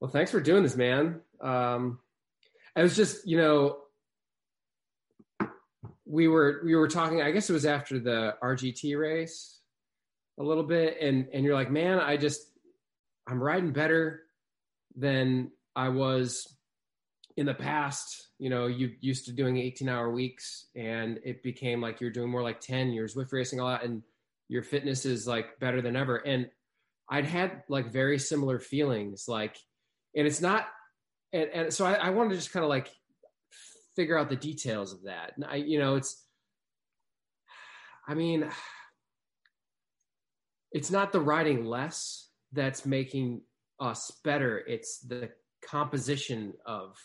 Well, thanks for doing this, man. Um, I was just, you know, we were we were talking. I guess it was after the RGT race, a little bit, and and you're like, man, I just I'm riding better than I was in the past. You know, you used to doing 18 hour weeks, and it became like you're doing more like 10. You're racing a lot, and your fitness is like better than ever. And I'd had like very similar feelings, like, and it's not, and, and so I, I wanted to just kind of like figure out the details of that. And I, you know, it's, I mean, it's not the writing less that's making us better. It's the composition of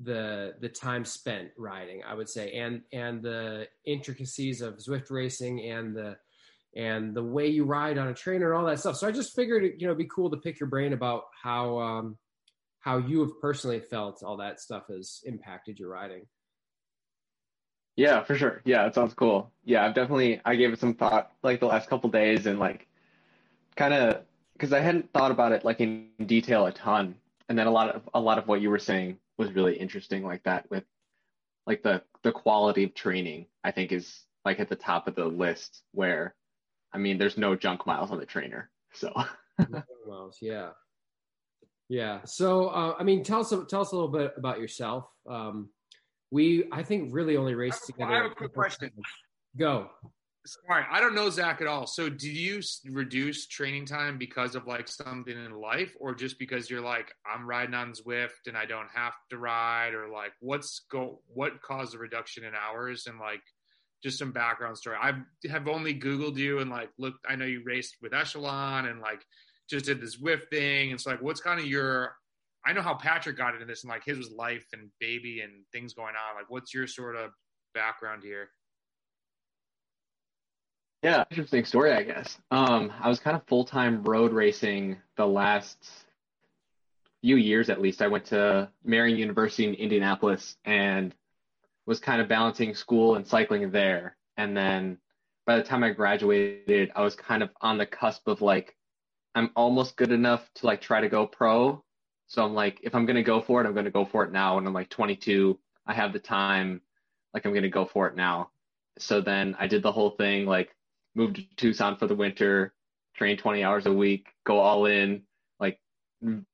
the the time spent riding, I would say, and and the intricacies of Zwift racing and the and the way you ride on a trainer and all that stuff. So I just figured, you know, it'd be cool to pick your brain about how um, how you have personally felt all that stuff has impacted your riding. Yeah, for sure. Yeah, it sounds cool. Yeah, I've definitely I gave it some thought like the last couple days and like kind of because I hadn't thought about it like in detail a ton. And then a lot of a lot of what you were saying was really interesting like that with like the the quality of training I think is like at the top of the list where I mean there's no junk miles on the trainer. So miles, yeah. Yeah. So, uh, I mean, tell us tell us a little bit about yourself. Um, we, I think, really only raced I together. I have a quick question. Go. All right, I don't know Zach at all. So, did you reduce training time because of like something in life, or just because you're like, I'm riding on Zwift and I don't have to ride, or like, what's go, what caused the reduction in hours, and like, just some background story. I have only Googled you and like looked. I know you raced with Echelon and like just did this Zwift thing. It's like, what's kind of your? I know how Patrick got into this and like his was life and baby and things going on. Like, what's your sort of background here? Yeah, interesting story, I guess. Um, I was kind of full time road racing the last few years at least. I went to Marian University in Indianapolis and was kind of balancing school and cycling there. And then by the time I graduated, I was kind of on the cusp of like I'm almost good enough to like try to go pro. So I'm like, if I'm gonna go for it, I'm gonna go for it now. And I'm like 22, I have the time. Like I'm gonna go for it now. So then I did the whole thing. Like moved to Tucson for the winter, train 20 hours a week, go all in,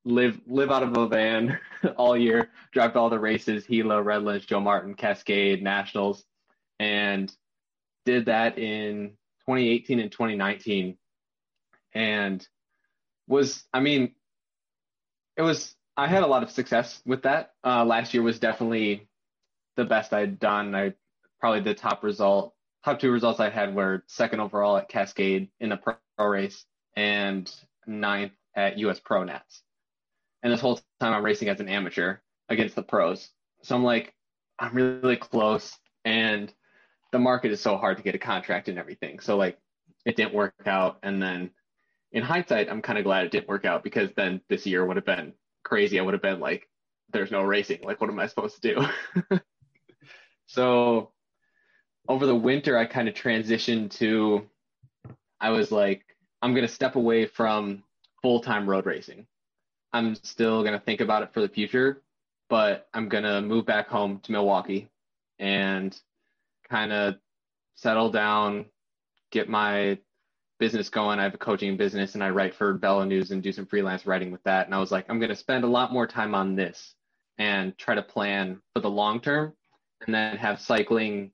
live live out of a van all year, drive to all the races, Gila, Redlands, Joe Martin, Cascade, Nationals, and did that in 2018 and 2019. And was, I mean, it was, I had a lot of success with that. Uh, last year was definitely the best I'd done. I probably the top result, top two results I had were second overall at Cascade in the pro race and ninth at US Pro Nats. And this whole time I'm racing as an amateur against the pros. So I'm like, I'm really close and the market is so hard to get a contract and everything. So like it didn't work out. And then in hindsight, I'm kind of glad it didn't work out because then this year would have been crazy. I would have been like, there's no racing. Like, what am I supposed to do? so over the winter, I kind of transitioned to, I was like, I'm going to step away from full time road racing. I'm still going to think about it for the future, but I'm going to move back home to Milwaukee and kind of settle down, get my business going. I have a coaching business and I write for VeloNews and do some freelance writing with that. And I was like, I'm going to spend a lot more time on this and try to plan for the long term and then have cycling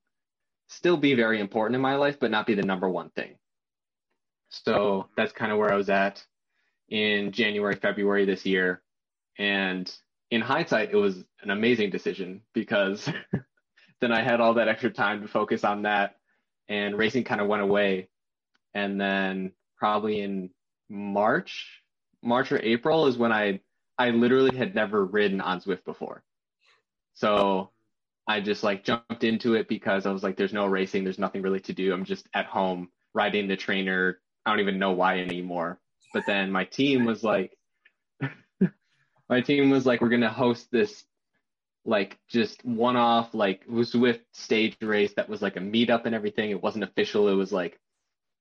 still be very important in my life, but not be the number one thing. So that's kind of where I was at in January, February this year. And in hindsight, it was an amazing decision because then I had all that extra time to focus on that and racing kind of went away and then probably in March, March or April is when I I literally had never ridden on Zwift before. So I just like jumped into it because I was like, there's no racing, there's nothing really to do. I'm just at home riding the trainer. I don't even know why anymore. But then my team was like, my team was like, we're gonna host this like just one off like Zwift stage race that was like a meetup and everything. It wasn't official. It was like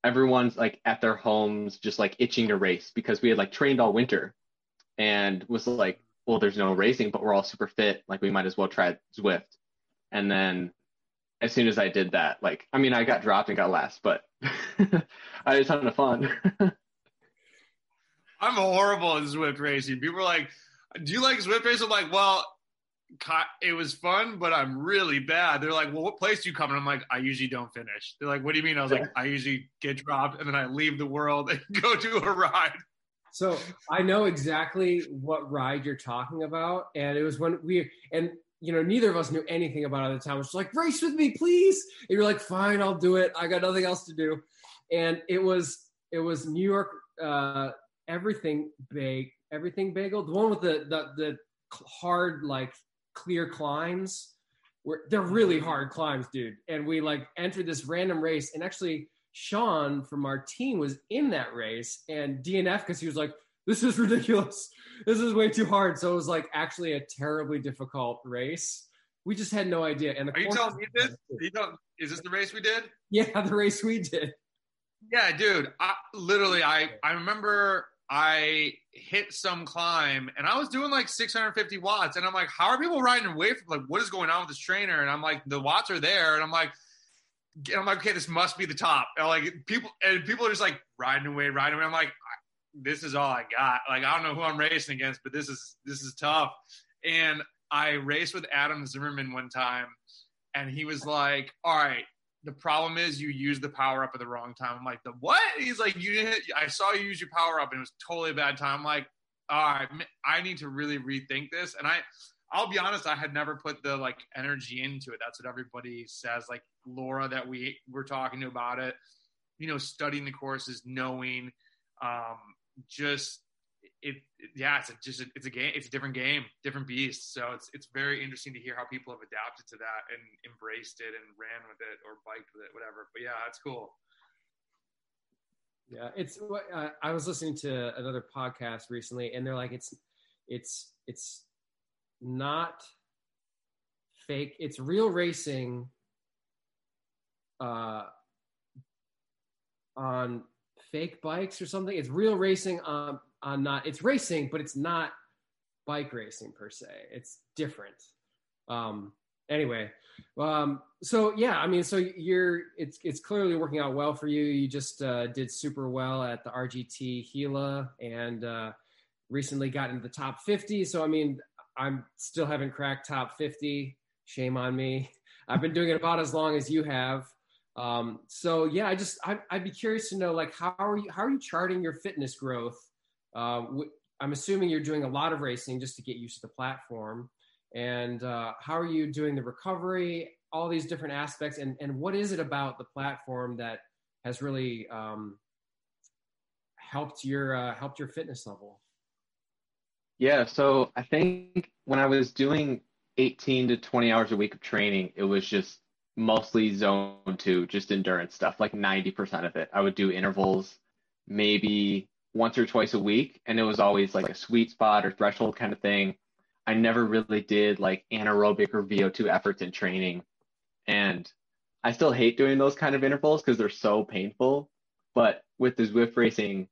everyone's like at their homes just like itching to race because we had like trained all winter and was like, well, there's no racing, but we're all super fit. Like we might as well try Zwift. And then as soon as I did that, like, I mean, I got dropped and got last, but I had a ton of fun. I'm horrible at Zwift racing. People are like, do you like Zwift racing? I'm like, well, it was fun, but I'm really bad. They're like, well, what place do you come? And I'm like, I usually don't finish. They're like, what do you mean? I was like, I usually get dropped and then I leave the world and go to a ride. So I know exactly what ride you're talking about. And it was when we, and you know, neither of us knew anything about it at the time. It was like, race with me, please. And you're like, fine, I'll do it. I got nothing else to do. And it was, it was New York, uh, everything bake, everything bagel, the one with the, the, the hard, like clear climbs where they're really mm-hmm. hard climbs, dude. And we like entered this random race and actually Sean from our team was in that race and DNF because he was like, this is ridiculous. This is way too hard. So it was like actually a terribly difficult race. We just had no idea. And the Are you telling me this? You know, is this the race we did? Yeah, the race we did. Yeah, dude. I, literally, I I remember I hit some climb and I was doing like 650 watts, and I'm like, how are people riding away from like what is going on with this trainer? And I'm like, the watts are there, and I'm like, I'm like, okay, this must be the top. And like people and people are just like riding away, riding away. I'm like, this is all I got. Like I don't know who I'm racing against, but this is this is tough. And I raced with Adam Zimmerman one time, and he was like, "All right, the problem is you use the power up at the wrong time." I'm like, "The what?" He's like, "You didn't. I saw you use your power up, and it was totally a bad time." I'm like, "All right, I need to really rethink this." And I, I'll be honest, I had never put the like energy into it. That's what everybody says. Like Laura, that we were talking to about it, you know, studying the courses, knowing, um, just it, it, yeah it's a, just a, it's a game it's a different game different beast. So it's it's very interesting to hear how people have adapted to that and embraced it and ran with it or biked with it whatever. But yeah that's cool. Yeah it's uh, i was listening to another podcast recently and they're like it's it's it's not fake. It's real racing uh on fake bikes or something. It's real racing on on not. It's racing, but it's not bike racing per se. It's different. Um, anyway, um, so yeah, I mean, so you're it's it's clearly working out well for you. You just uh, did super well at the RGT Gila and uh, recently got into the top 50. So I mean, I'm still haven't cracked top 50. Shame on me. I've been doing it about as long as you have. Um, so yeah, I just I, would be curious to know like how are you how are you charting your fitness growth? Uh, I'm assuming you're doing a lot of racing just to get used to the platform, and uh, how are you doing the recovery? All these different aspects, and and what is it about the platform that has really um, helped your uh, helped your fitness level? Yeah, so I think when I was doing 18 to 20 hours a week of training, it was just mostly zone two, just endurance stuff, like 90% of it. I would do intervals maybe once or twice a week, and it was always like a sweet spot or threshold kind of thing. I never really did like anaerobic or VO2 efforts in training. And I still hate doing those kind of intervals because they're so painful. But with the Zwift racing,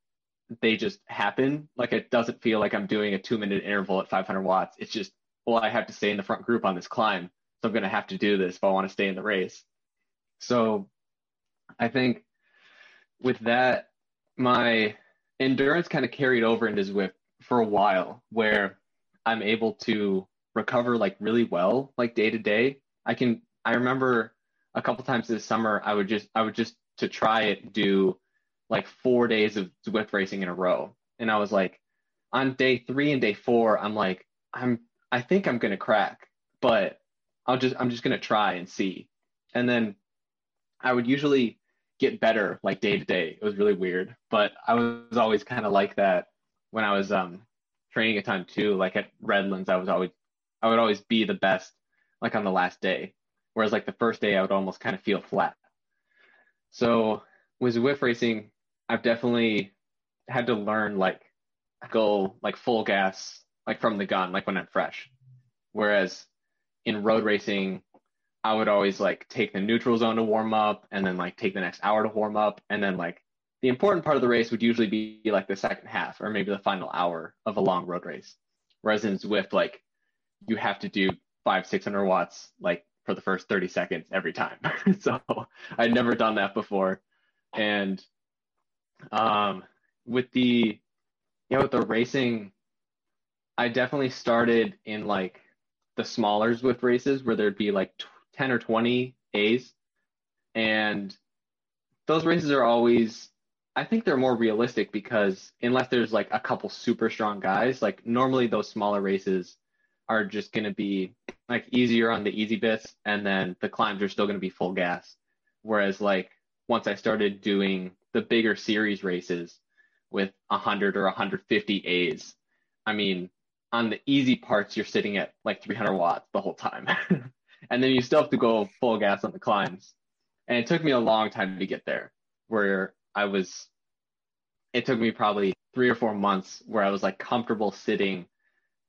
they just happen. Like it doesn't feel like I'm doing a two minute interval at 500 watts. It's just, well, I have to stay in the front group on this climb. So I'm going to have to do this if I want to stay in the race. So I think with that, my endurance kind of carried over into Zwift for a while where I'm able to recover like really well, like day to day. I can, I remember a couple times this summer, I would just, I would just to try it do like four days of Zwift racing in a row. And I was like, on day three and day four, I'm like, I'm, I think I'm going to crack, but I'll just I'm just gonna try and see. And then I would usually get better like day to day. It was really weird, but I was always kind of like that when I was um training a ton too. Like at Redlands, I was always I would always be the best like on the last day, whereas like the first day I would almost kind of feel flat. So with Zwift racing, I've definitely had to learn like go like full gas like from the gun like when I'm fresh. Whereas in road racing, I would always like take the neutral zone to warm up and then like take the next hour to warm up and then like the important part of the race would usually be like the second half or maybe the final hour of a long road race. Whereas in Zwift, like you have to do five, 600 watts like for the first 30 seconds every time. so I'd never done that before. And um, with the, you know, with the racing, I definitely started in like the smaller Zwift races where there'd be like 10 or 20 A's. And those races are always I think they're more realistic because unless there's like a couple super strong guys, like normally those smaller races are just going to be like easier on the easy bits and then the climbs are still going to be full gas. Whereas like once I started doing the bigger series races with 100 or 150 A's, I mean, on the easy parts, you're sitting at like 300 watts the whole time. and then you still have to go full gas on the climbs. And it took me a long time to get there where I was, it took me probably three or four months where I was like comfortable sitting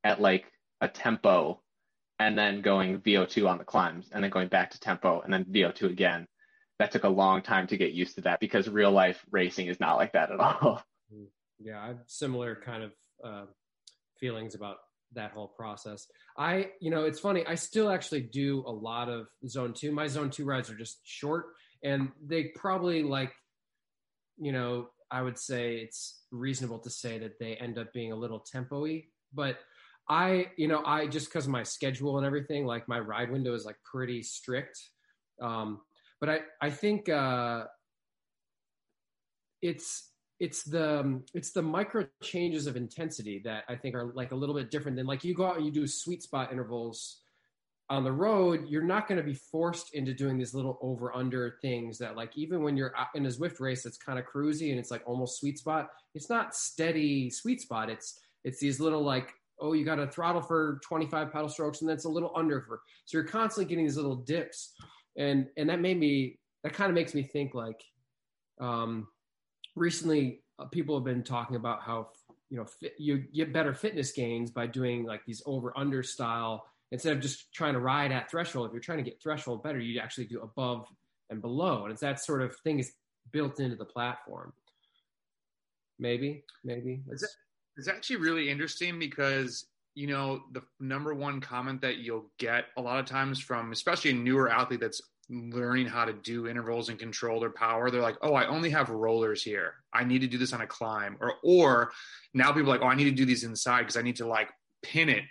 at like a tempo and then going VO2 on the climbs and then going back to tempo and then VO2 again. That took a long time to get used to that because real life racing is not like that at all. Yeah, I have similar kind of uh, feelings about that whole process. I, you know, it's funny. I still actually do a lot of zone two. My zone two rides are just short, and they probably like you know, I would say it's reasonable to say that they end up being a little tempo-y. But I, you know, I just because of my schedule and everything, like my ride window is like pretty strict. Um, but I, I think uh, it's it's the it's the micro changes of intensity that I think are like a little bit different than like you go out and you do sweet spot intervals on the road, you're not going to be forced into doing these little over under things that, like, even when you're in a Zwift race that's kind of cruisy and it's like almost sweet spot, it's not steady sweet spot. It's it's these little like, oh, you got a throttle for 25 pedal strokes and then it's a little under for. So you're constantly getting these little dips, and and that made me that kind of makes me think like, um, recently uh, people have been talking about how you know fit, you get better fitness gains by doing like these over under style instead of just trying to ride at threshold, if you're trying to get threshold better, you actually do above and below. And it's that sort of thing is built into the platform. Maybe, maybe. It's, it's actually really interesting because, you know, the number one comment that you'll get a lot of times from, especially a newer athlete that's learning how to do intervals and control their power they're like oh i only have rollers here. I need to do this on a climb. Or or now people like oh i need to do these inside because i need to like pin it.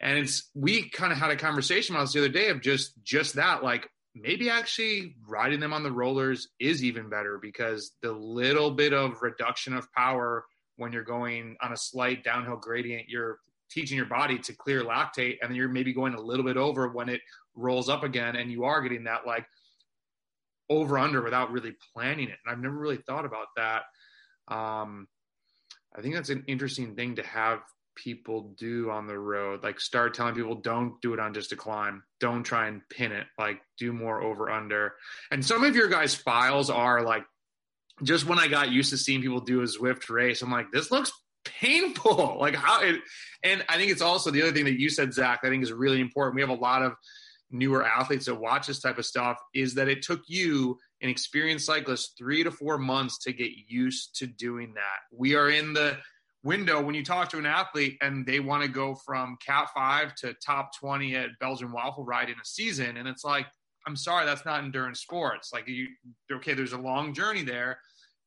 And it's we kind of had a conversation about this the other day of just just that like maybe actually riding them on the rollers is even better because the little bit of reduction of power when you're going on a slight downhill gradient you're teaching your body to clear lactate and then you're maybe going a little bit over when it rolls up again and you are getting that like over under without really planning it. And i've never really thought about that. Um, i think that's an interesting thing to have people do on the road like start telling people don't do it on just a climb. Don't try and pin it. Like do more over under. And some of your guys files are like just when i got used to seeing people do a zwift race i'm like this looks painful. Like how it and i think it's also the other thing that you said zach i think is really important. We have a lot of newer athletes that watch this type of stuff is that it took you an experienced cyclist three to four months to get used to doing that. We are in the window when you talk to an athlete and they want to go from cat 5 to top 20 at belgian waffle ride in a season and it's like i'm sorry that's not endurance sports. Like you okay there's a long journey there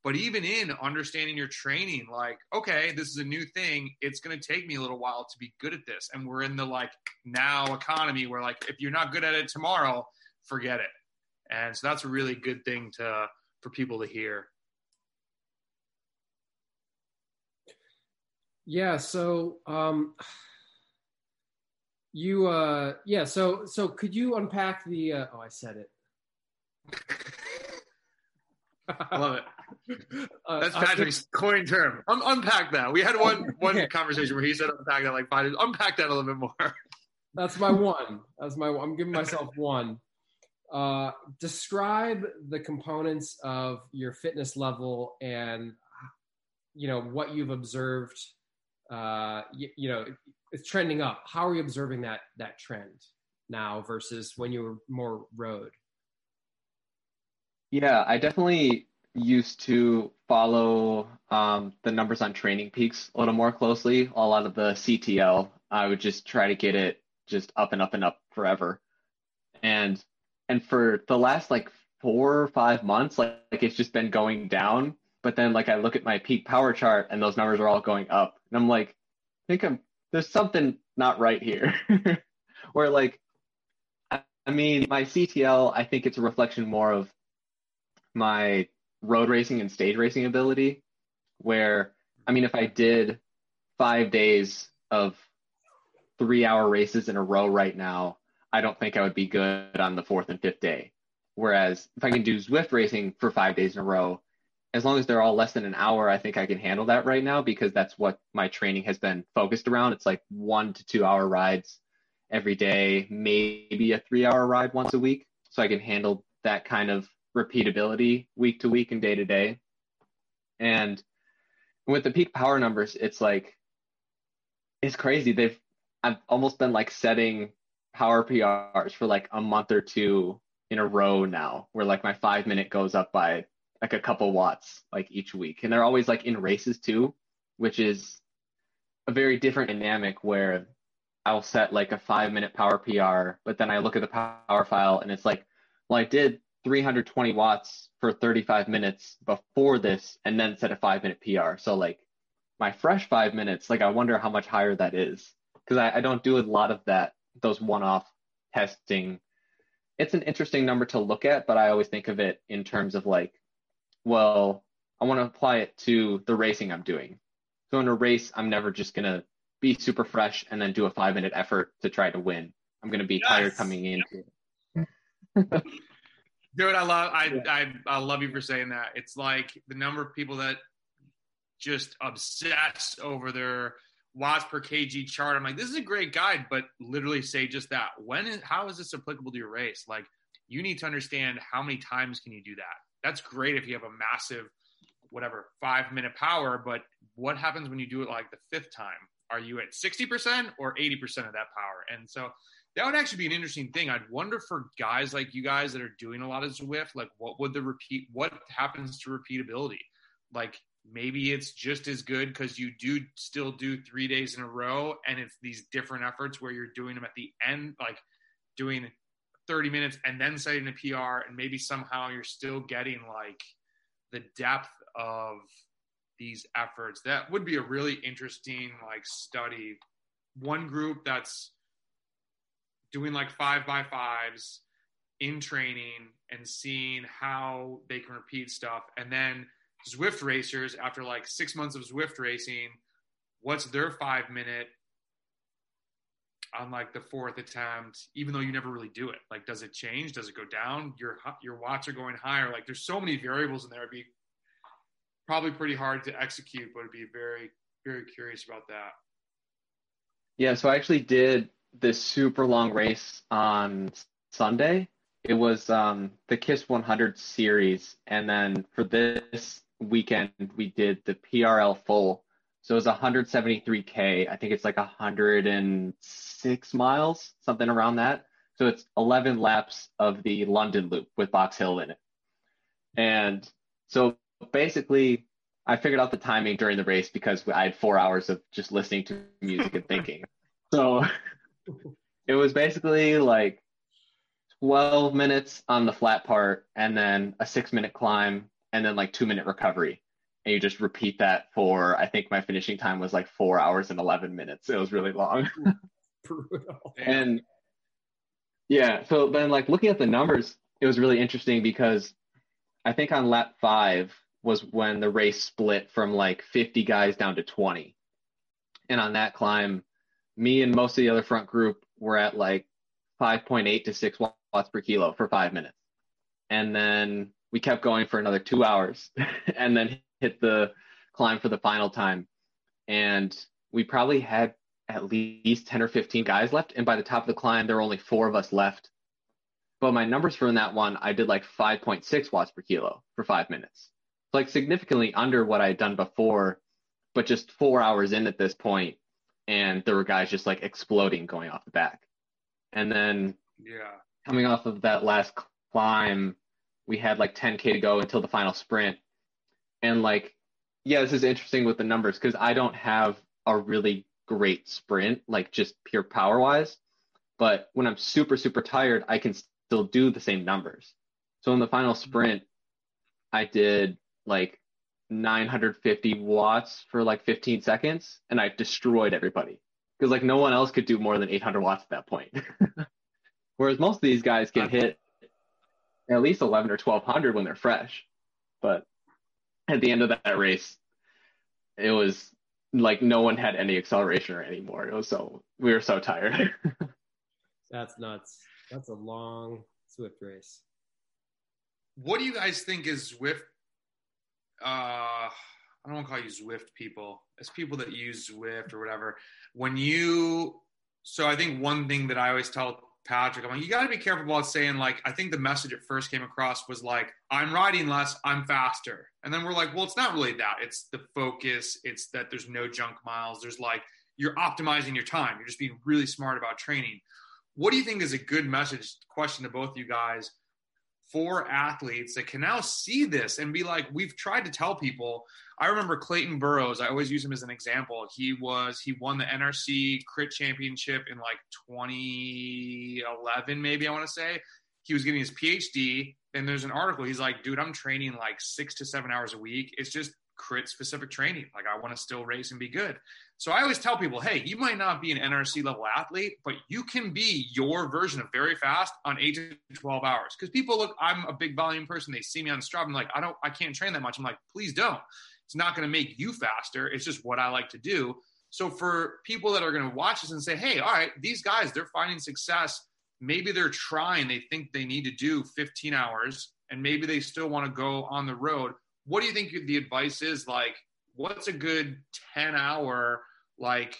but even in understanding your training like okay this is a new thing it's going to take me a little while to be good at this and we're in the like now economy where like if you're not good at it tomorrow forget it and so that's a really good thing to for people to hear Yeah. So, um, you, uh, yeah. So, so could you unpack the? Uh, oh, I said it. I love it. Uh, That's Patrick's coin term. Un- unpack that. We had one one conversation where he said unpack that like five. Unpack that a little bit more. That's my one. That's my. I'm giving myself one. Uh, describe the components of your fitness level and you know what you've observed uh, you, you, know, it's trending up. How are you observing that that trend now versus when you were more road? Yeah, I definitely used to follow um, the numbers on Training Peaks a little more closely. A lot of the CTL, I would just try to get it just up and up and up forever. And and for the last like four or five months, like, like it's just been going down. But then like I look at my peak power chart and those numbers are all going up, and I'm like, I think I'm there's something not right here. Where like, I, I mean, my CTL, I think it's a reflection more of my road racing and stage racing ability. Where I mean, if I did five days of three hour races in a row right now, I don't think I would be good on the fourth and fifth day. Whereas if I can do Zwift racing for five days in a row, as long as they're all less than an hour, I think I can handle that right now because that's what my training has been focused around. It's like one to two hour rides every day, maybe a three hour ride once a week. So I can handle that kind of repeatability week to week and day to day. And with the peak power numbers, it's like, it's crazy. They've, I've almost been like setting power PRs for like a month or two in a row now, where like my five minute goes up by like a couple watts like each week. And they're always like in races too, which is a very different dynamic where I'll set like a five minute power PR, but then I look at the power file and it's like, well, I did 320 watts for 35 minutes before this and then set a five minute PR. So like my fresh five minutes, like I wonder how much higher that is because I, I don't do a lot of that, those one off testing. It's an interesting number to look at, but I always think of it in terms of like well, I want to apply it to the racing I'm doing. So in a race, I'm never just going to be super fresh and then do a five minute effort to try to win. I'm going to be yes. tired coming in. it. Dude, I love I, yeah. I I love you for saying that. It's like the number of people that just obsess over their watts per kg chart. I'm like, this is a great guide, but literally say just that. When is how is this applicable to your race? Like, you need to understand how many times can you do that that's great if you have a massive whatever five minute power but what happens when you do it like the fifth time are you at 60% or 80% of that power and so that would actually be an interesting thing i'd wonder for guys like you guys that are doing a lot of zwift like what would the repeat what happens to repeatability like maybe it's just as good because you do still do three days in a row and it's these different efforts where you're doing them at the end like doing 30 minutes and then setting a PR, and maybe somehow you're still getting like the depth of these efforts. That would be a really interesting like study. One group that's doing like five by fives in training and seeing how they can repeat stuff. And then Zwift racers, after like six months of Zwift racing, what's their five minute on like the fourth attempt, even though you never really do it? Like, does it change? Does it go down? Your your watts are going higher. Like, there's so many variables in there. It'd be probably pretty hard to execute, but it'd be very very curious about that. Yeah, so I actually did this super long race on Sunday. It was um, the Kiss 100 series, and then for this weekend we did the PRL full. So it was 173k. I think it's like 106 miles, something around that. So it's 11 laps of the London Loop with Box Hill in it. And so basically, I figured out the timing during the race because I had four hours of just listening to music and thinking. So it was basically like 12 minutes on the flat part and then a six minute climb and then like two minute recovery and you just repeat that for I think my finishing time was like four hours and eleven minutes. It was really long. Brutal. and yeah, so then like looking at the numbers, it was really interesting because I think on lap five was when the race split from like 50 guys down to 20. And on that climb, me and most of the other front group were at like 5.8 to 6 watts per kilo for five minutes. And then we kept going for another two hours and then hit the climb for the final time. And we probably had at least 10 or 15 guys left. And by the top of the climb, there were only four of us left. But my numbers from that one, I did like 5.6 watts per kilo for five minutes. Like significantly under what I had done before, but just four hours in at this point, And there were guys just like exploding going off the back. And then yeah, coming off of that last climb, we had like 10k to go until the final sprint, and like, yeah, this is interesting with the numbers because I don't have a really great sprint, like just pure power wise. But when I'm super super tired, I can still do the same numbers. So in the final mm-hmm. sprint, I did like 950 watts for like 15 seconds, and I destroyed everybody because like no one else could do more than 800 watts at that point. Whereas most of these guys can hit at least 11 or 1200 when they're fresh. But at the end of that race, it was like no one had any acceleration or anymore. It was so we were so tired. That's nuts. That's a long Zwift race. What do you guys think is Zwift? Uh, I don't want to call you Zwift people. It's people that use Zwift or whatever. When you, so I think one thing that I always tell Patrick, I'm like, you got to be careful about saying like, I think the message it first came across was like, I'm riding less, I'm faster. And then we're like, well, it's not really that. It's the focus. It's that there's no junk miles. There's like, you're optimizing your time. You're just being really smart about training. What do you think is a good message question to both you guys for athletes that can now see this and be like, we've tried to tell people. I remember Clayton Burrows. I always use him as an example. He was he won the NRC Crit Championship in like 2011, maybe I want to say. He was getting his PhD, and there's an article. He's like, dude, I'm training like six to seven hours a week. It's just crit specific training. Like I want to still race and be good. So I always tell people, hey, you might not be an NRC level athlete, but you can be your version of very fast on eight to 12 hours. Because people look, I'm a big volume person. They see me on Strava. I'm like, I don't, I can't train that much. I'm like, please don't. It's not going to make you faster. It's just what I like to do. So for people that are going to watch this and say, hey, all right, these guys, they're finding success. Maybe they're trying, they think they need to do 15 hours, and maybe they still want to go on the road. What do you think the advice is? Like, what's a good 10 hour like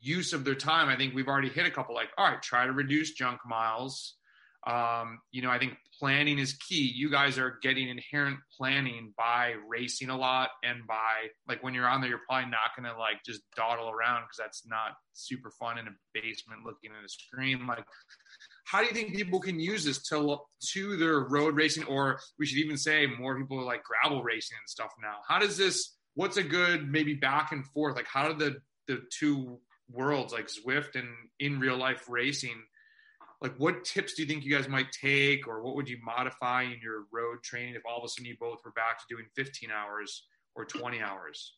use of their time. I think we've already hit a couple like, all right, try to reduce junk miles. Um, you know, I think planning is key. You guys are getting inherent planning by racing a lot and by like when you're on there, you're probably not going to like just dawdle around because that's not super fun in a basement looking at a screen. Like, how do you think people can use this to to their road racing, or we should even say more people like gravel racing and stuff now? How does this? What's a good maybe back and forth? Like, how do the the two worlds like Zwift and in real life racing, like what tips do you think you guys might take or what would you modify in your road training if all of a sudden you both were back to doing 15 hours or 20 hours?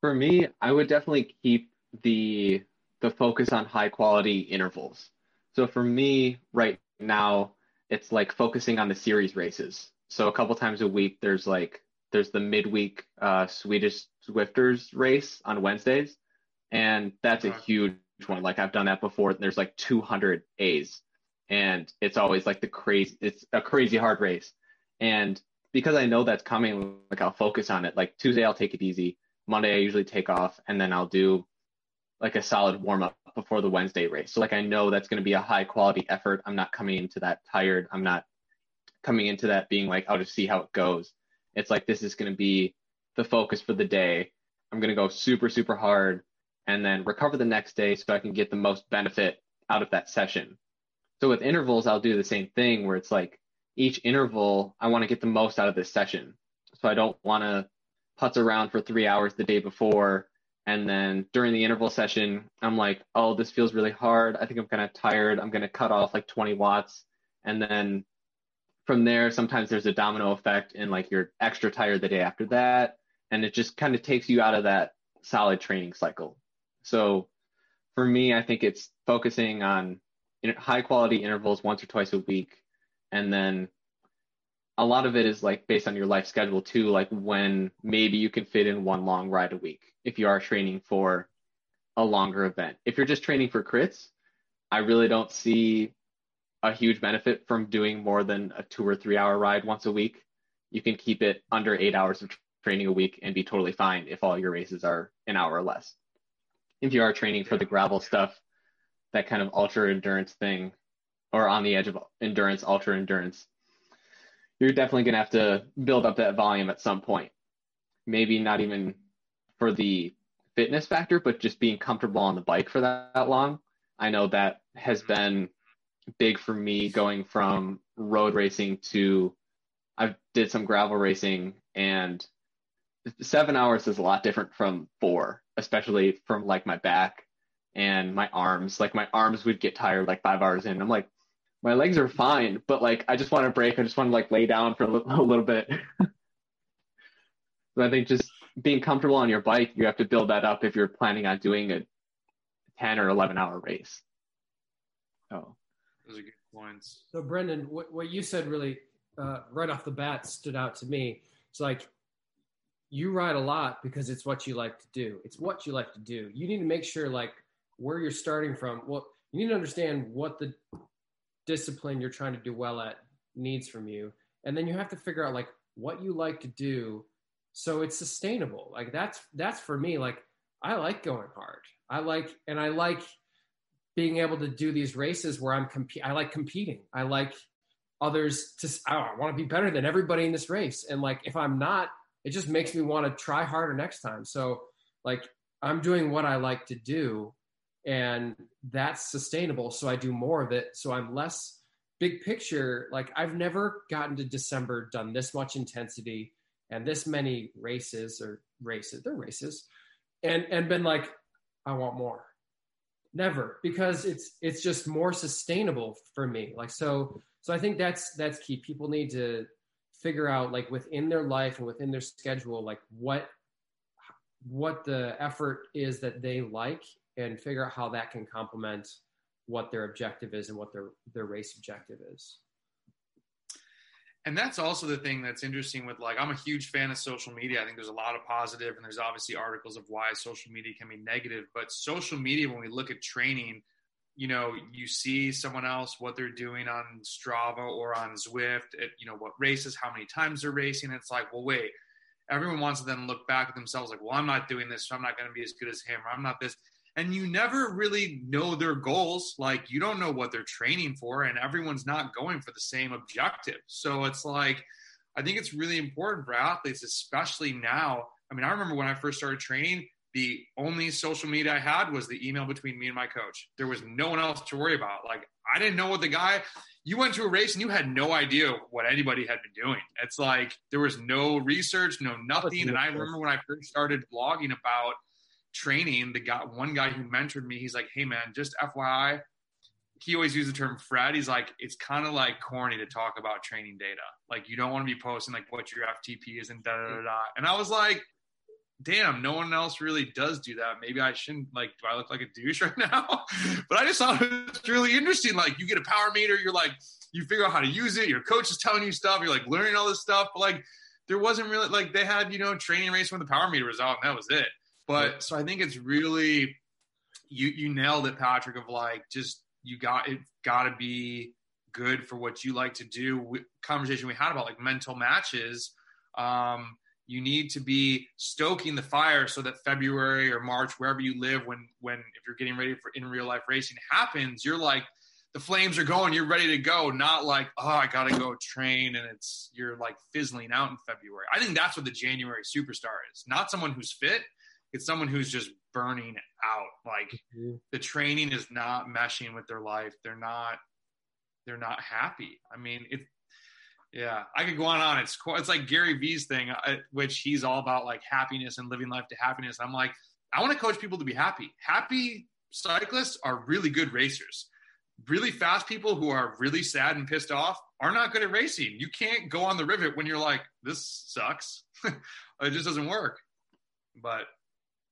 For me, I would definitely keep the the focus on high quality intervals. So for me right now, it's like focusing on the series races. So a couple times a week there's like there's the midweek uh, Swedish Swifters race on Wednesdays, and that's a huge one. Like I've done that before. And There's like 200 A's, and it's always like the crazy. It's a crazy hard race, and because I know that's coming, like I'll focus on it. Like Tuesday, I'll take it easy. Monday, I usually take off, and then I'll do like a solid warm up before the Wednesday race. So like I know that's going to be a high quality effort. I'm not coming into that tired. I'm not coming into that being like I'll just see how it goes. It's like this is going to be the focus for the day. I'm going to go super, super hard and then recover the next day so I can get the most benefit out of that session. So with intervals, I'll do the same thing where it's like each interval, I want to get the most out of this session. So I don't want to putz around for three hours the day before. And then during the interval session, I'm like, oh, this feels really hard. I think I'm kind of tired. I'm going to cut off like 20 watts. And then from there, sometimes there's a domino effect and like you're extra tired the day after that. And it just kind of takes you out of that solid training cycle. So for me, I think it's focusing on high quality intervals once or twice a week. And then a lot of it is like based on your life schedule too, like when maybe you can fit in one long ride a week if you are training for a longer event. If you're just training for crits, I really don't see a huge benefit from doing more than a two or three hour ride once a week. You can keep it under eight hours of training a week and be totally fine if all your races are an hour or less. If you are training for the gravel stuff, that kind of ultra endurance thing, or on the edge of endurance, ultra endurance, you're definitely going to have to build up that volume at some point. Maybe not even for the fitness factor, but just being comfortable on the bike for that, that long. I know that has been big for me going from road racing to I did some gravel racing and seven hours is a lot different from four, especially from like my back and my arms. Like my arms would get tired like five hours in. I'm like, my legs are fine, but like I just want to break. I just want to like lay down for a, little, a little bit. so I think just being comfortable on your bike, you have to build that up if you're planning on doing a 10 or 11 hour race. Oh, those are good points. So Brendan, what, what you said really uh, right off the bat stood out to me. It's like you ride a lot because it's what you like to do. It's what you like to do. You need to make sure like where you're starting from. Well, you need to understand what the discipline you're trying to do well at needs from you. And then you have to figure out like what you like to do so it's sustainable. Like that's that's for me like I like going hard. I like and I like being able to do these races where I'm compete I like competing. I like others to oh, I want to be better than everybody in this race. And like if I'm not, it just makes me want to try harder next time. So like I'm doing what I like to do and that's sustainable. So I do more of it. So I'm less big picture. Like I've never gotten to December, done this much intensity and this many races or races, they're races and, and been like, I want more. Never because it's, it's just more sustainable for me. Like, so so i think that's that's key people need to figure out like within their life and within their schedule like what what the effort is that they like and figure out how that can complement what their objective is and what their their race objective is and that's also the thing that's interesting with like i'm a huge fan of social media i think there's a lot of positive and there's obviously articles of why social media can be negative but social media when we look at training you know, you see someone else what they're doing on Strava or on Zwift, at, you know, what races, how many times they're racing. It's like, well, wait, everyone wants to then look back at themselves like, well, I'm not doing this, so I'm not going to be as good as him, or I'm not this. And you never really know their goals. Like, you don't know what they're training for, and everyone's not going for the same objective. So it's like, I think it's really important for athletes, especially now. I mean, I remember when I first started training, the only social media I had was the email between me and my coach. There was no one else to worry about. Like I didn't know what the guy. You went to a race and you had no idea what anybody had been doing. It's like there was no research, no nothing. And I remember when I first started blogging about training, the guy, one guy who mentored me, he's like, "Hey man, just FYI." He always used the term Fred. He's like, it's kind of like corny to talk about training data. Like you don't want to be posting like what your FTP is and da da da da. And I was like, damn, no one else really does do that. Maybe I shouldn't like, do I look like a douche right now? but I just thought it was really interesting. Like you get a power meter, you're like, you figure out how to use it. Your coach is telling you stuff. You're like learning all this stuff. But like, there wasn't really like they had, you know, training race when the power meter was out and that was it. But so I think it's really, you, you nailed it, Patrick, of like, just, you got, it got to be good for what you like to do. Conversation we had about like mental matches. Um, you need to be stoking the fire so that February or March, wherever you live, when when if you're getting ready for in real life racing happens, you're like the flames are going, you're ready to go, not like, oh, I gotta go train and it's you're like fizzling out in February. I think that's what the January superstar is. Not someone who's fit, it's someone who's just burning out. Like mm-hmm. the training is not meshing with their life. They're not they're not happy. I mean, it yeah, I could go on and on. It's it's like Gary Vee's thing, uh, which he's all about like happiness and living life to happiness. I'm like, I want to coach people to be happy. Happy cyclists are really good racers. Really fast people who are really sad and pissed off are not good at racing. You can't go on the rivet when you're like, this sucks. it just doesn't work. But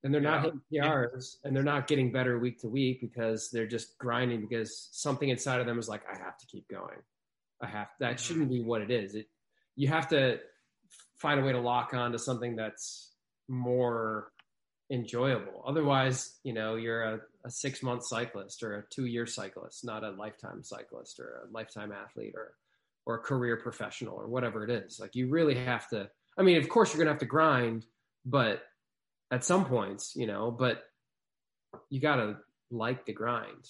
and they're not hitting PRs and they're not getting better week to week because they're just grinding because something inside of them is like, I have to keep going. I have that mm-hmm. shouldn't be what it is. It you have to find a way to lock on to something that's more enjoyable. Otherwise, you know, you're a, a six month cyclist or a two year cyclist, not a lifetime cyclist or a lifetime athlete or or a career professional or whatever it is. Like you really have to I mean, of course you're gonna have to grind, but at some points, you know, but you gotta like the grind.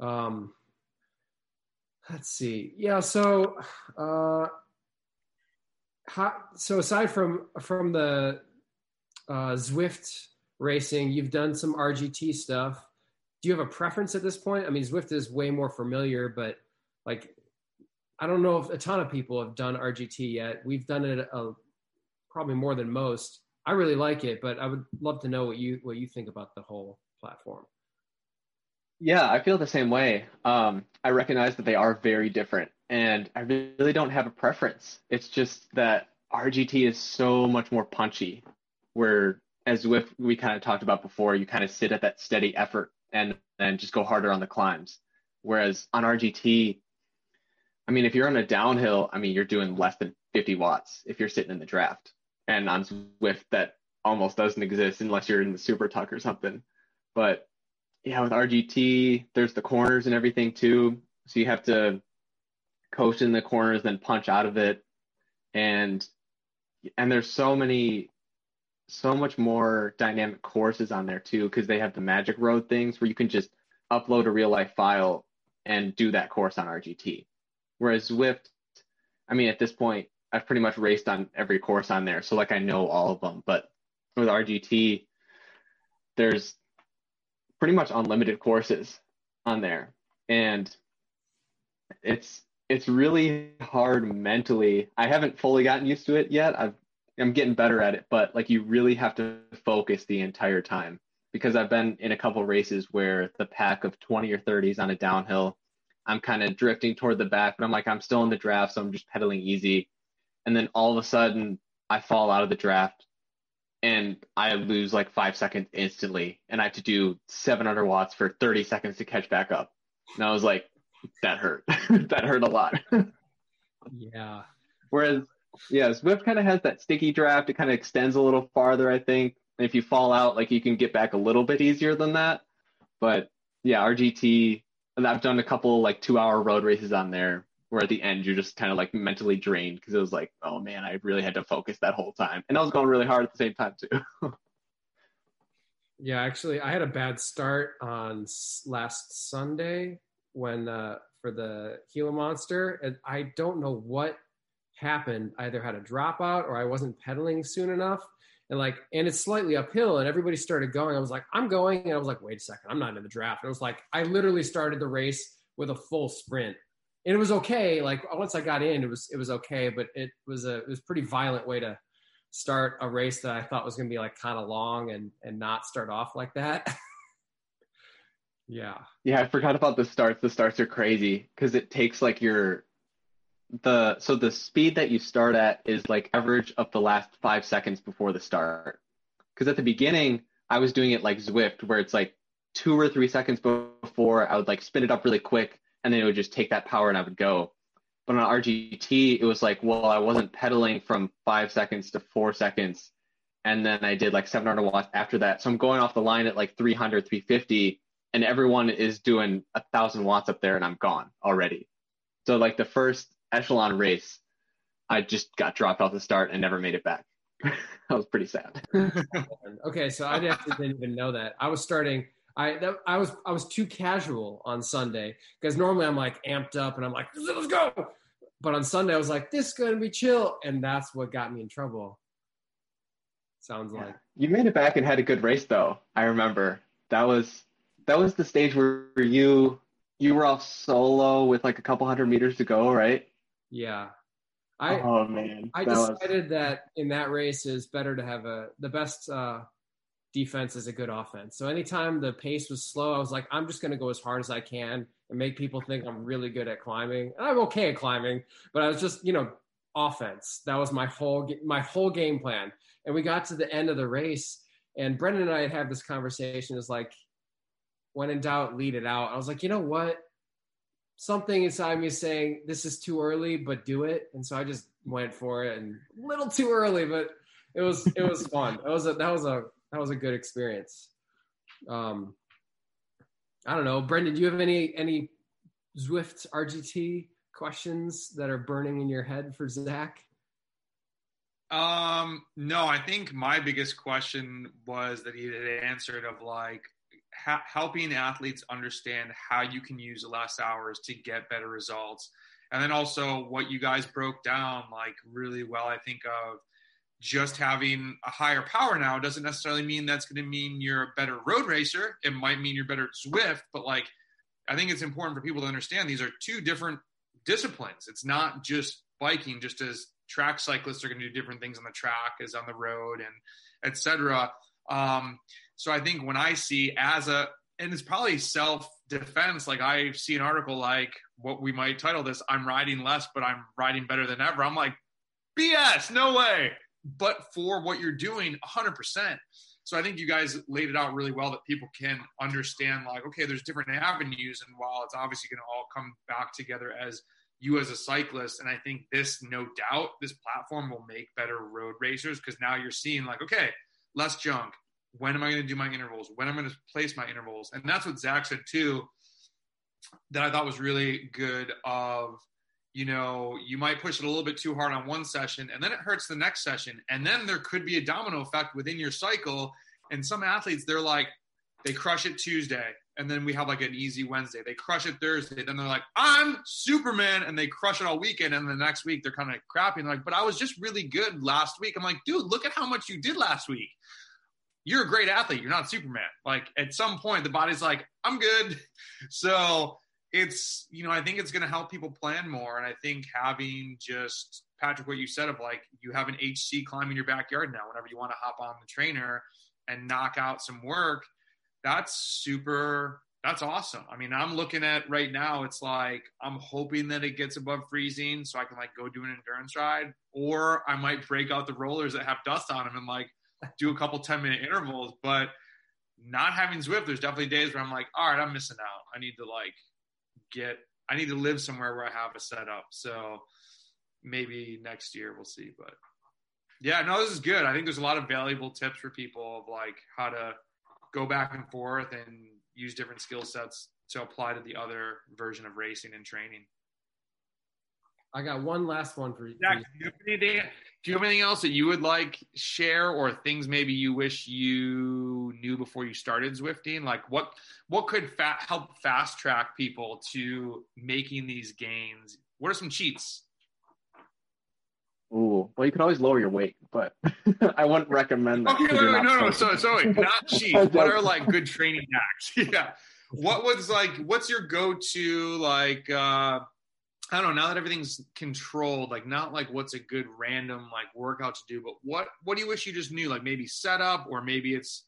Um Let's see. Yeah. So, uh, how, so aside from from the uh, Zwift racing, you've done some RGT stuff. do you have a preference at this point? I mean, Zwift is way more familiar, but like, I don't know if a ton of people have done RGT yet. We've done it a, probably more than most. I really like it, but I would love to know what you what you think about the whole platform. Yeah, I feel the same way. Um, I recognize that they are very different, and I really don't have a preference. It's just that RGT is so much more punchy, where as Zwift we kind of talked about before, you kind of sit at that steady effort and then just go harder on the climbs. Whereas on RGT, I mean, if you're on a downhill, I mean, you're doing less than 50 watts if you're sitting in the draft. And on Zwift that almost doesn't exist unless you're in the super tuck or something. But yeah, with RGT, there's the corners and everything too. So you have to coast in the corners, then punch out of it. And and there's so many so much more dynamic courses on there too, because they have the magic road things where you can just upload a real life file and do that course on RGT. Whereas Zwift, I mean, at this point, I've pretty much raced on every course on there. So like I know all of them. But with RGT, there's pretty much unlimited courses on there. And it's it's really hard mentally. I haven't fully gotten used to it yet. I've I'm getting better at it, but like you really have to focus the entire time because I've been in a couple races where the pack of 20 or 30s on a downhill, I'm kind of drifting toward the back, but I'm like, I'm still in the draft, so I'm just pedaling easy. And then all of a sudden, I fall out of the draft and I lose like five seconds instantly, and I have to do 700 watts for 30 seconds to catch back up. And I was like, that hurt. that hurt a lot. yeah. Whereas yeah, Zwift kind of has that sticky draft. It kind of extends a little farther, I think. And if you fall out, like you can get back a little bit easier than that. But yeah, RGT, and I've done a couple like two hour road races on there where at the end you're just kind of like mentally drained because it was like, oh man, I really had to focus that whole time. And I was going really hard at the same time too. yeah, actually, I had a bad start on last Sunday when uh, for the Gila Monster. And I don't know what happened. I either had a dropout or I wasn't pedaling soon enough. And like, and it's slightly uphill, and everybody started going. I was like, I'm going, and I was like, wait a second, I'm not in the draft. And it was like, I literally started the race with a full sprint, and it was okay. Like once I got in, it was it was okay, but it was a it was a pretty violent way to start a race that I thought was going to be like kind of long and and not start off like that. yeah. Yeah, I forgot about the starts. The starts are crazy because it takes like your the so the speed that you start at is like average of the last five seconds before the start. Because at the beginning, I was doing it like Zwift, where it's like two or three seconds before I would like spin it up really quick, and then it would just take that power and I would go. But on RGT, it was like, well, I wasn't pedaling from five seconds to four seconds, and then I did like 700 watts after that. So I'm going off the line at like 300, 350, and everyone is doing a thousand watts up there, and I'm gone already. So like the first echelon race, I just got dropped off the start and never made it back. that was pretty sad. okay, so I didn't even know that. I was starting. I that, I was I was too casual on Sunday because normally I'm like amped up and I'm like let's go, but on Sunday I was like this is gonna be chill, and that's what got me in trouble. Sounds yeah. like you made it back and had a good race though. I remember that was that was the stage where you you were off solo with like a couple hundred meters to go, right? Yeah. I oh man. I that decided was... that in that race is better to have a the best uh, defense is a good offense. So anytime the pace was slow, I was like, I'm just gonna go as hard as I can and make people think I'm really good at climbing. And I'm okay at climbing, but I was just, you know, offense. That was my whole my whole game plan. And we got to the end of the race, and Brendan and I had had this conversation. Is like, when in doubt, lead it out. I was like, you know what? something inside me is saying this is too early, but do it. And so I just went for it, and a little too early, but it was it was fun. It was a that was a that was a good experience. Um, I don't know, Brendan. Do you have any any Zwift RGT questions that are burning in your head for Zach? Um, no, I think my biggest question was that he had answered of like, ha- helping athletes understand how you can use less hours to get better results. And then also what you guys broke down like really well, I think of just having a higher power now doesn't necessarily mean that's going to mean you're a better road racer. It might mean you're better at Zwift, but like I think it's important for people to understand these are two different disciplines. It's not just biking, just as track cyclists are going to do different things on the track as on the road and etc. Um, so I think when I see as a and it's probably self defense. Like I see an article like what we might title this, I'm riding less, but I'm riding better than ever. I'm like, BS, no way. But for what you're doing, 100%. So I think you guys laid it out really well that people can understand like, okay, there's different avenues. And while it's obviously going to all come back together as you as a cyclist, and I think this, no doubt, this platform will make better road racers because now you're seeing like, okay, less junk, when am I going to do my intervals? When am I going to place my intervals? And that's what Zach said too, that I thought was really good. Of you know, you might push it a little bit too hard on one session, and then it hurts the next session, and then there could be a domino effect within your cycle. And some athletes, they're like, they crush it Tuesday, and then we have like an easy Wednesday. They crush it Thursday, then they're like, I'm Superman, and they crush it all weekend, and the next week they're kind of crappy. And they're like, but I was just really good last week. I'm like, dude, look at how much you did last week you're a great athlete. You're not Superman. Like at some point, the body's like, I'm good. So it's, you know, I think it's going to help people plan more. And I think having just, Patrick, what you said of like, you have an HC climb in your backyard now, whenever you want to hop on the trainer and knock out some work, that's super, that's awesome. I mean, I'm looking at right now, it's like, I'm hoping that it gets above freezing so I can like go do an endurance ride, or I might break out the rollers that have dust on them and like, do a couple 10 minute intervals, but not having Zwift, there's definitely days where I'm like, all right, I'm missing out. I need to like get, I need to live somewhere where I have a setup. So maybe next year we'll see. But yeah, no, this is good. I think there's a lot of valuable tips for people of like how to go back and forth and use different skill sets to apply to the other version of racing and training. I got one last one for you. Zach, do, you have anything, do you have anything else that you would like share, or things maybe you wish you knew before you started Zwifting? Like what what could fa- help fast track people to making these gains? What are some cheats? Ooh, well, you can always lower your weight, but I wouldn't recommend that. Okay, wait, wait, no, no, so, sorry, not cheats. what are like good training hacks? yeah. What was like? What's your go-to like? uh I don't know. Now that everything's controlled, like not like what's a good random like workout to do, but what what do you wish you just knew? Like maybe setup, or maybe it's.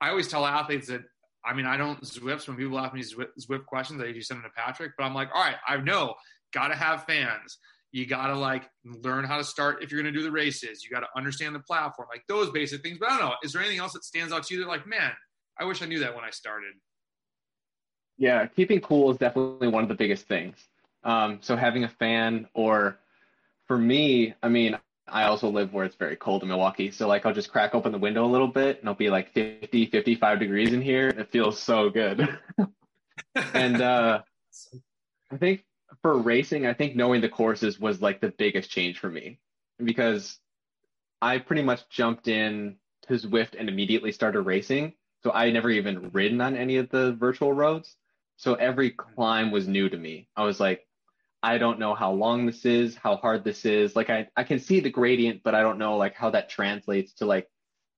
I always tell athletes that I mean I don't Zwift. When people ask me Zwift questions, I usually send them to Patrick. But I'm like, all right, I know. Got to have fans. You got to like learn how to start if you're going to do the races. You got to understand the platform, like those basic things. But I don't know. Is there anything else that stands out to you that like, man, I wish I knew that when I started. Yeah, keeping cool is definitely one of the biggest things. Um, so having a fan or for me, I mean, I also live where it's very cold in Milwaukee. So like I'll just crack open the window a little bit and it'll be like 50, 55 degrees in here. It feels so good. and uh, I think for racing, I think knowing the courses was like the biggest change for me because I pretty much jumped in to Zwift and immediately started racing. So I never even ridden on any of the virtual roads. So every climb was new to me. I was like, I don't know how long this is, how hard this is. Like I, I can see the gradient, but I don't know like how that translates to like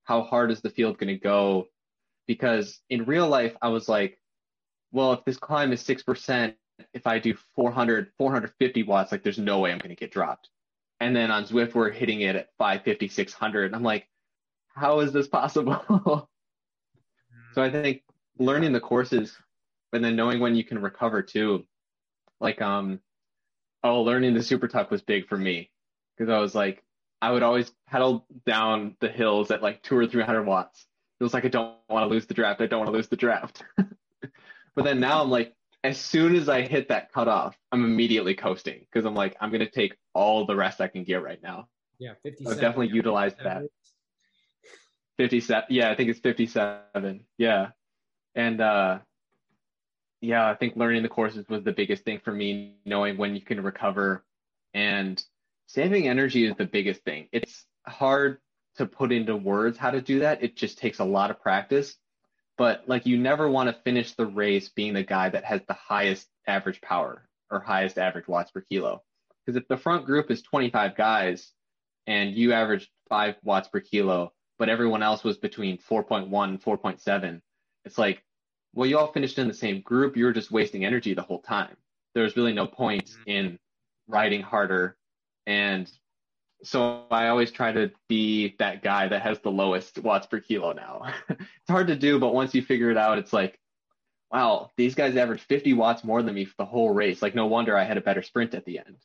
how hard is the field going to go? Because in real life, I was like, well, if this climb is 6%, if I do 400, 450 watts, like there's no way I'm going to get dropped. And then on Zwift, we're hitting it at 550, 600. And I'm like, how is this possible? so I think learning the courses and then knowing when you can recover too. Like, um, oh, learning the super tuck was big for me because I was like, I would always pedal down the hills at like two or three hundred watts. It was like I don't want to lose the draft. I don't want to lose the draft. but then now I'm like, as soon as I hit that cutoff, I'm immediately coasting because I'm like, I'm gonna take all the rest I can get right now. Yeah, fifty. I've definitely utilized that. Fifty-seven. Yeah, I think it's fifty-seven. Yeah, and uh, yeah, I think learning the courses was the biggest thing for me, knowing when you can recover and saving energy is the biggest thing. It's hard to put into words how to do that. It just takes a lot of practice. But like you never want to finish the race being the guy that has the highest average power or highest average watts per kilo. Because if the front group is 25 guys and you averaged five watts per kilo, but everyone else was between 4.1 and 4.7. It's like, well, you all finished in the same group. You were just wasting energy the whole time. There's really no point mm-hmm. in riding harder. And so I always try to be that guy that has the lowest watts per kilo now. it's hard to do, but once you figure it out, it's like, wow, these guys averaged 50 watts more than me for the whole race. Like, no wonder I had a better sprint at the end.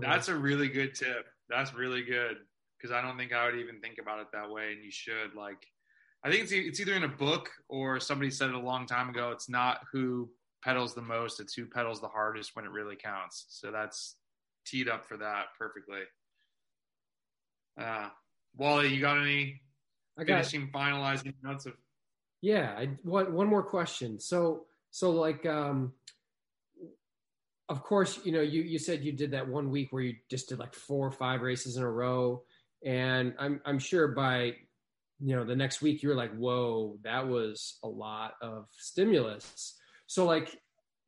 That's a really good tip. That's really good because I don't think I would even think about it that way, and you should. Like, I think it's it's either in a book or somebody said it a long time ago. It's not who pedals the most; it's who pedals the hardest when it really counts. So that's teed up for that perfectly. Uh, Wally, you got any I got, finishing, finalizing notes of? Yeah, I, one one more question. So so like um of course, you know, you you said you did that one week where you just did like four or five races in a row, and I'm I'm sure by you know the next week you're like, whoa, that was a lot of stimulus. So like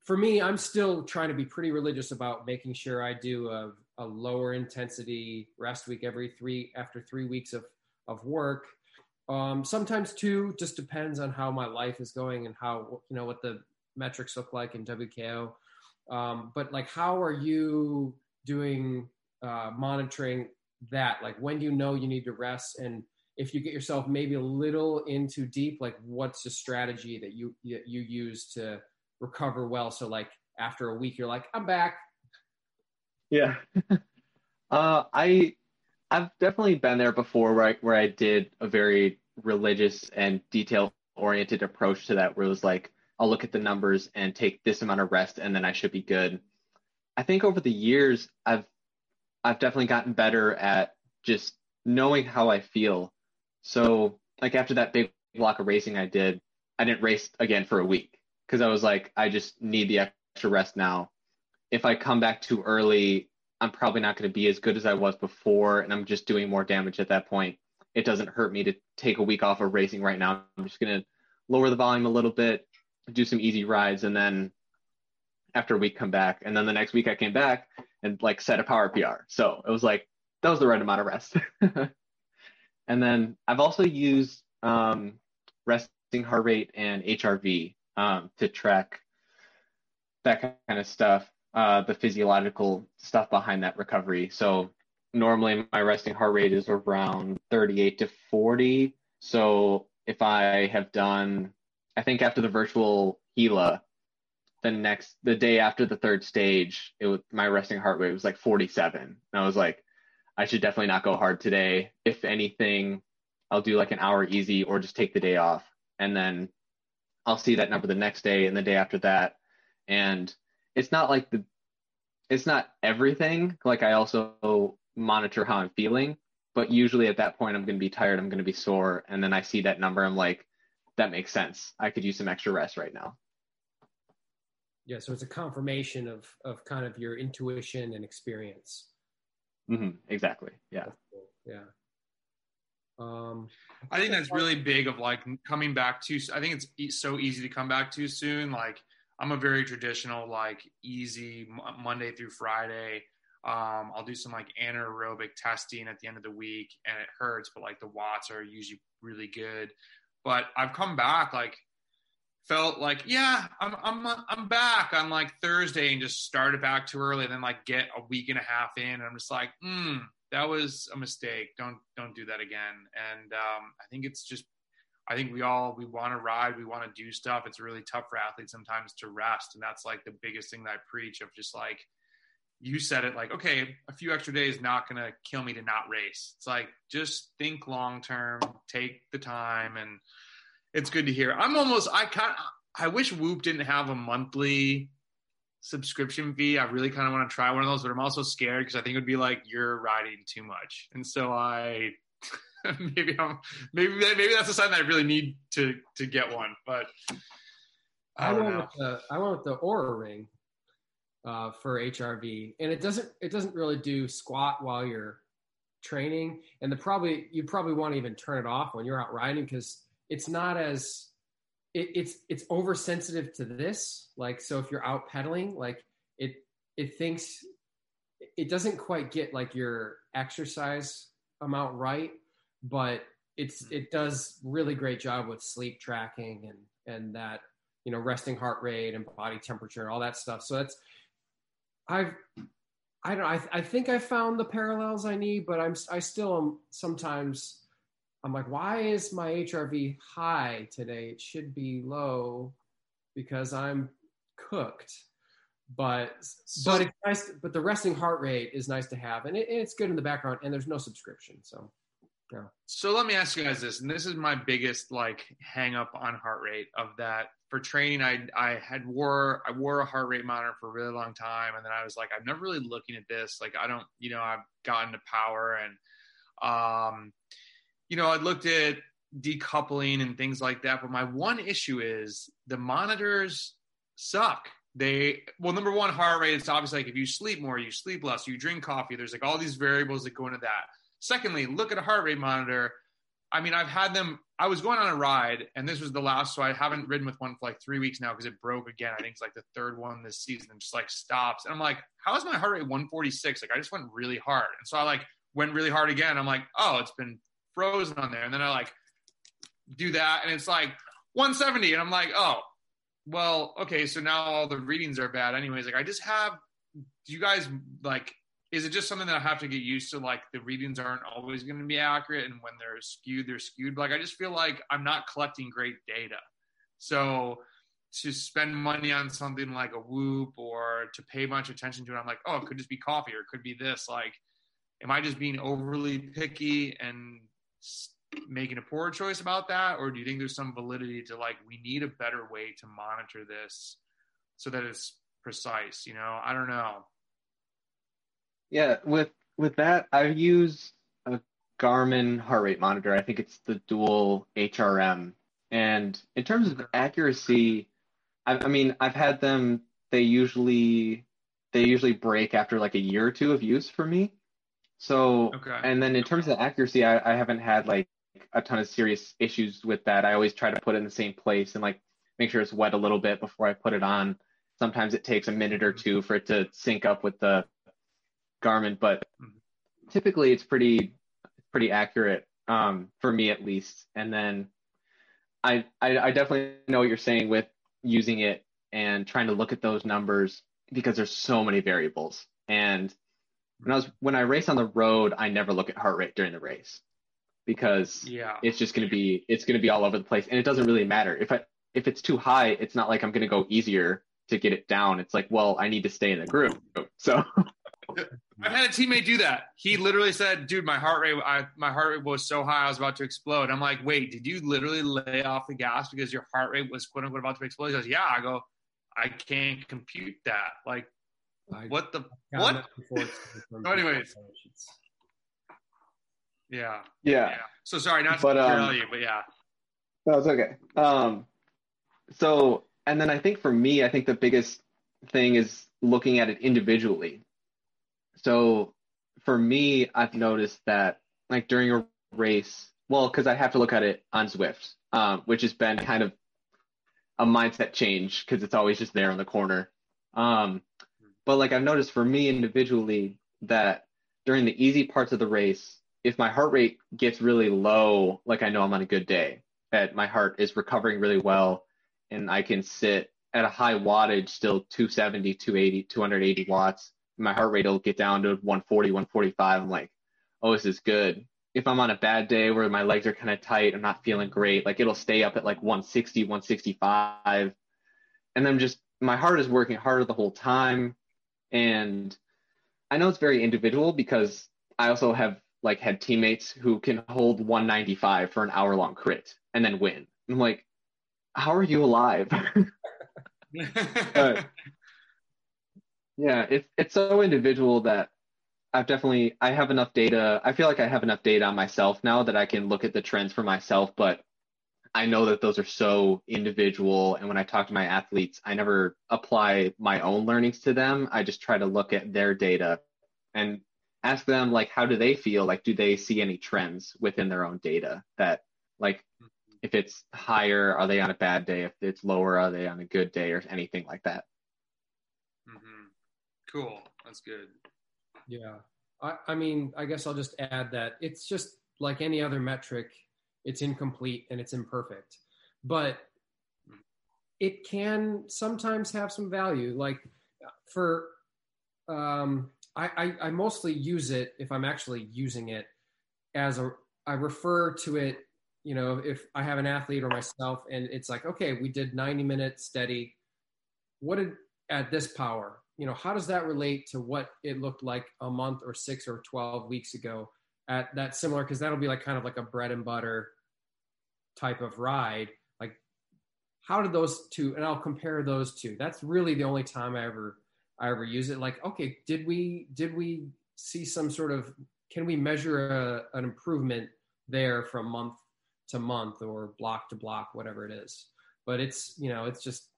for me, I'm still trying to be pretty religious about making sure I do a, a lower intensity rest week every three after three weeks of of work. Um, sometimes two, just depends on how my life is going and how you know what the metrics look like in WKO. Um, but like, how are you doing uh, monitoring that? Like, when do you know you need to rest? And if you get yourself maybe a little into deep, like, what's the strategy that you you use to recover well? So like after a week, you're like, I'm back. Yeah, uh, I I've definitely been there before where I, where I did a very religious and detail oriented approach to that, where it was like, I'll look at the numbers and take this amount of rest and then I should be good. I think over the years I've I've definitely gotten better at just knowing how I feel. So like after that big block of racing I did, I didn't race again for a week because I was like I just need the extra rest now. If I come back too early, I'm probably not going to be as good as I was before and I'm just doing more damage at that point. It doesn't hurt me to take a week off of racing right now. I'm just going to lower the volume a little bit, do some easy rides, and then after a week come back, and then the next week I came back and like set a power PR. So it was like that was the right amount of rest. and then I've also used um, resting heart rate and HRV um, to track that kind of stuff, uh, the physiological stuff behind that recovery. So normally my resting heart rate is around 38 to 40. So if I have done I think after the virtual Gila, the next the day after the third stage, it was my resting heart rate was like 47. And I was like, I should definitely not go hard today. If anything, I'll do like an hour easy or just take the day off. And then I'll see that number the next day and the day after that. And it's not like the it's not everything. Like I also monitor how I'm feeling, but usually at that point I'm going to be tired, I'm going to be sore, and then I see that number, I'm like, that makes sense. I could use some extra rest right now. Yeah, so it's a confirmation of of kind of your intuition and experience. Mm-hmm, exactly. Yeah. Yeah. Um, I think that's really big of like coming back too. I think it's so easy to come back too soon. Like I'm a very traditional, like easy Monday through Friday. Um, I'll do some like anaerobic testing at the end of the week, and it hurts, but like the watts are usually really good. But I've come back like felt like yeah I'm I'm I'm back on like Thursday and just started back too early and then like get a week and a half in and I'm just like hmm that was a mistake. Don't don't do that again. And um, I think it's just I think we all we want to ride we want to do stuff. It's really tough for athletes sometimes to rest and that's like the biggest thing that I preach of just like you said it like okay a few extra days not going to kill me to not race. It's like just think long term take the time and it's good to hear. I'm almost i kind i wish whoop didn't have a monthly subscription fee. I really kind of want to try one of those but i'm also scared because i think it would be like you're riding too much. And so i maybe i'm maybe maybe that's a sign that i really need to to get one but I, I went with the I went with the Oura ring uh, for HRV, and it doesn't it doesn't really do squat while you're training, and the probably you probably want to even turn it off when you're out riding because it's not as it, it's it's oversensitive to this. Like so, if you're out pedaling, like it it thinks it doesn't quite get like your exercise amount right, but it's hmm. it does really great job with sleep tracking and and that you know resting heart rate and body temperature and all that stuff. So that's I've I don't I, I think I found the parallels I need, but I'm I still am sometimes I'm like, why is my HRV high today? It should be low because I'm cooked. But So- but it's nice. But the resting heart rate is nice to have, and it, it's good in the background. And there's no subscription, so yeah. So let me ask you guys this, and this is my biggest like hang up on heart rate of that. For training, I I had wore I wore a heart rate monitor for a really long time, and then I was like, I'm never really looking at this. Like I don't, you know, I've gotten to power, and um, you know, I looked at decoupling and things like that. But my one issue is the monitors suck. They well, number one, heart rate. It's obviously like if you sleep more, you sleep less, you drink coffee. There's like all these variables that go into that. Secondly, look at a heart rate monitor. I mean, I've had them. I was going on a ride, and this was the last, so I haven't ridden with one for like three weeks now because it broke again. I think it's like the third one this season, and just like stops. And I'm like, how is my heart rate 146? Like, I just went really hard, and so I like went really hard again. I'm like, oh, it's been frozen on there, and then I like do that, and it's like 170, and I'm like, oh, well, okay, so now all the readings are bad, anyways. Like, I just have. Do you guys like? is it just something that I have to get used to? Like the readings aren't always going to be accurate, and when they're skewed, they're skewed. Like I just feel like I'm not collecting great data. So to spend money on something like a Whoop or to pay much attention to it, I'm like, oh, it could just be coffee or it could be this. Like, am I just being overly picky and making a poor choice about that, or do you think there's some validity to like we need a better way to monitor this so that it's precise? You know, I don't know. Yeah, with with that, i use a Garmin heart rate monitor. I think it's the dual HRM. And in terms of accuracy, I, I mean, I've had them. They usually they usually break after like a year or two of use for me. So, Okay. and then in terms of accuracy, I, I haven't had like a ton of serious issues with that. I always try to put it in the same place and like make sure it's wet a little bit before I put it on. Sometimes it takes a minute or two for it to sync up with the Garmin, but Mhm. typically it's pretty pretty accurate um, for me at least. And then I, I I definitely know what you're saying with using it and trying to look at those numbers because there's so many variables. And when I was when I race on the road, I never look at heart rate during the race because Yeah. it's just going to be it's going to be all over the place and it doesn't really matter if i if it's too high it's not like i'm going to go easier to get it down it's like well i need to stay in the group so I've had a teammate do that. He literally said, "Dude, my heart rate, I, my heart rate was so high, I was about to explode." I'm like, "Wait, did you literally lay off the gas because your heart rate was quote unquote about to explode?" He goes, "Yeah." I go, "I can't compute that. Like, I what the? What? that before it's from So anyways. people, so it's- Yeah, yeah yeah. So sorry, not to But, um, you, but yeah, No, it's okay. Um, so, and then I think for me, I think the biggest thing is looking at it individually. So, for me, I've noticed that like during a race, well, because I have to look at it on Zwift, um, which has been kind of a mindset change because it's always just there on the corner. Um, but like I've noticed for me individually that during the easy parts of the race, if my heart rate gets really low, like I know I'm on a good day, that my heart is recovering really well and I can sit at a high wattage, still 270, 280, 280 watts. My heart rate will get down to 140, 145. I'm like, oh, this is good. If I'm on a bad day where my legs are kind of tight, I'm not feeling great, like it'll stay up at like 160, 165. And then just my heart is working harder the whole time. And I know it's very individual because I also have like had teammates who can hold 195 for an hour long crit and then win. I'm like, how are you alive? Yeah, it's it's so individual that I've definitely I have enough data. I feel like I have enough data on myself now that I can look at the trends for myself, but I know that those are so individual and when I talk to my athletes, I never apply my own learnings to them. I just try to look at their data and ask them like how do they feel? Like do they see any trends within their own data that like if it's higher, are they on a bad day? If it's lower, are they on a good day or anything like that? Mm-hmm. Cool. That's good. Yeah. I, I mean, I guess I'll just add that it's just like any other metric, it's incomplete and it's imperfect. But it can sometimes have some value. Like for, um, I, I, I mostly use it if I'm actually using it as a, I refer to it, you know, if I have an athlete or myself and it's like, okay, we did 90 minutes steady. What did, at this power, you know, how does that relate to what it looked like a month or six or 12 weeks ago at that similar? Cause that'll be like kind of like a bread and butter type of ride. Like how did those two and i'll compare those two. That's really the only time i ever i ever use it. Like okay did we did we see some sort of can we measure a, an improvement there from month to month or block to block whatever it is? But it's you know it's just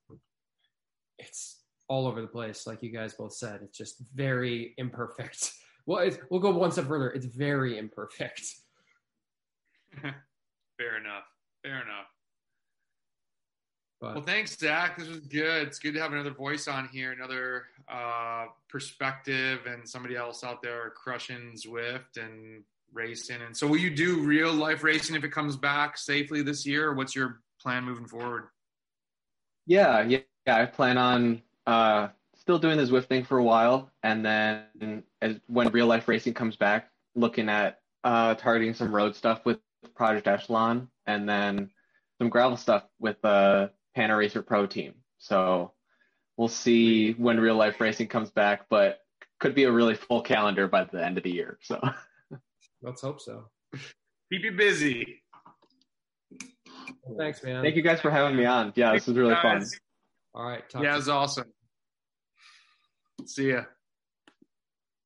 it's all over the place like you guys both said. It's just very imperfect well we'll go one step further it's very imperfect fair enough fair enough but well, thanks, Zach. This was good. It's good to have another voice on here, another uh, perspective, and somebody else out there crushing Zwift and racing. And so, will you do real life racing if it comes back safely this year? Or what's your plan moving forward? Yeah, yeah, yeah. I plan on uh, still doing the Zwift thing for a while, and then as, when real life racing comes back, looking at uh, targeting some road stuff with Project Echelon, and then some gravel stuff with the uh, Racer Pro team. So we'll see when real life racing comes back, but could be a really full calendar by the end of the year. So let's hope so. Keep you busy. Thanks, man. Thank you guys for having me on. Yeah, this was really fun. All right. yeah, it was awesome. See ya.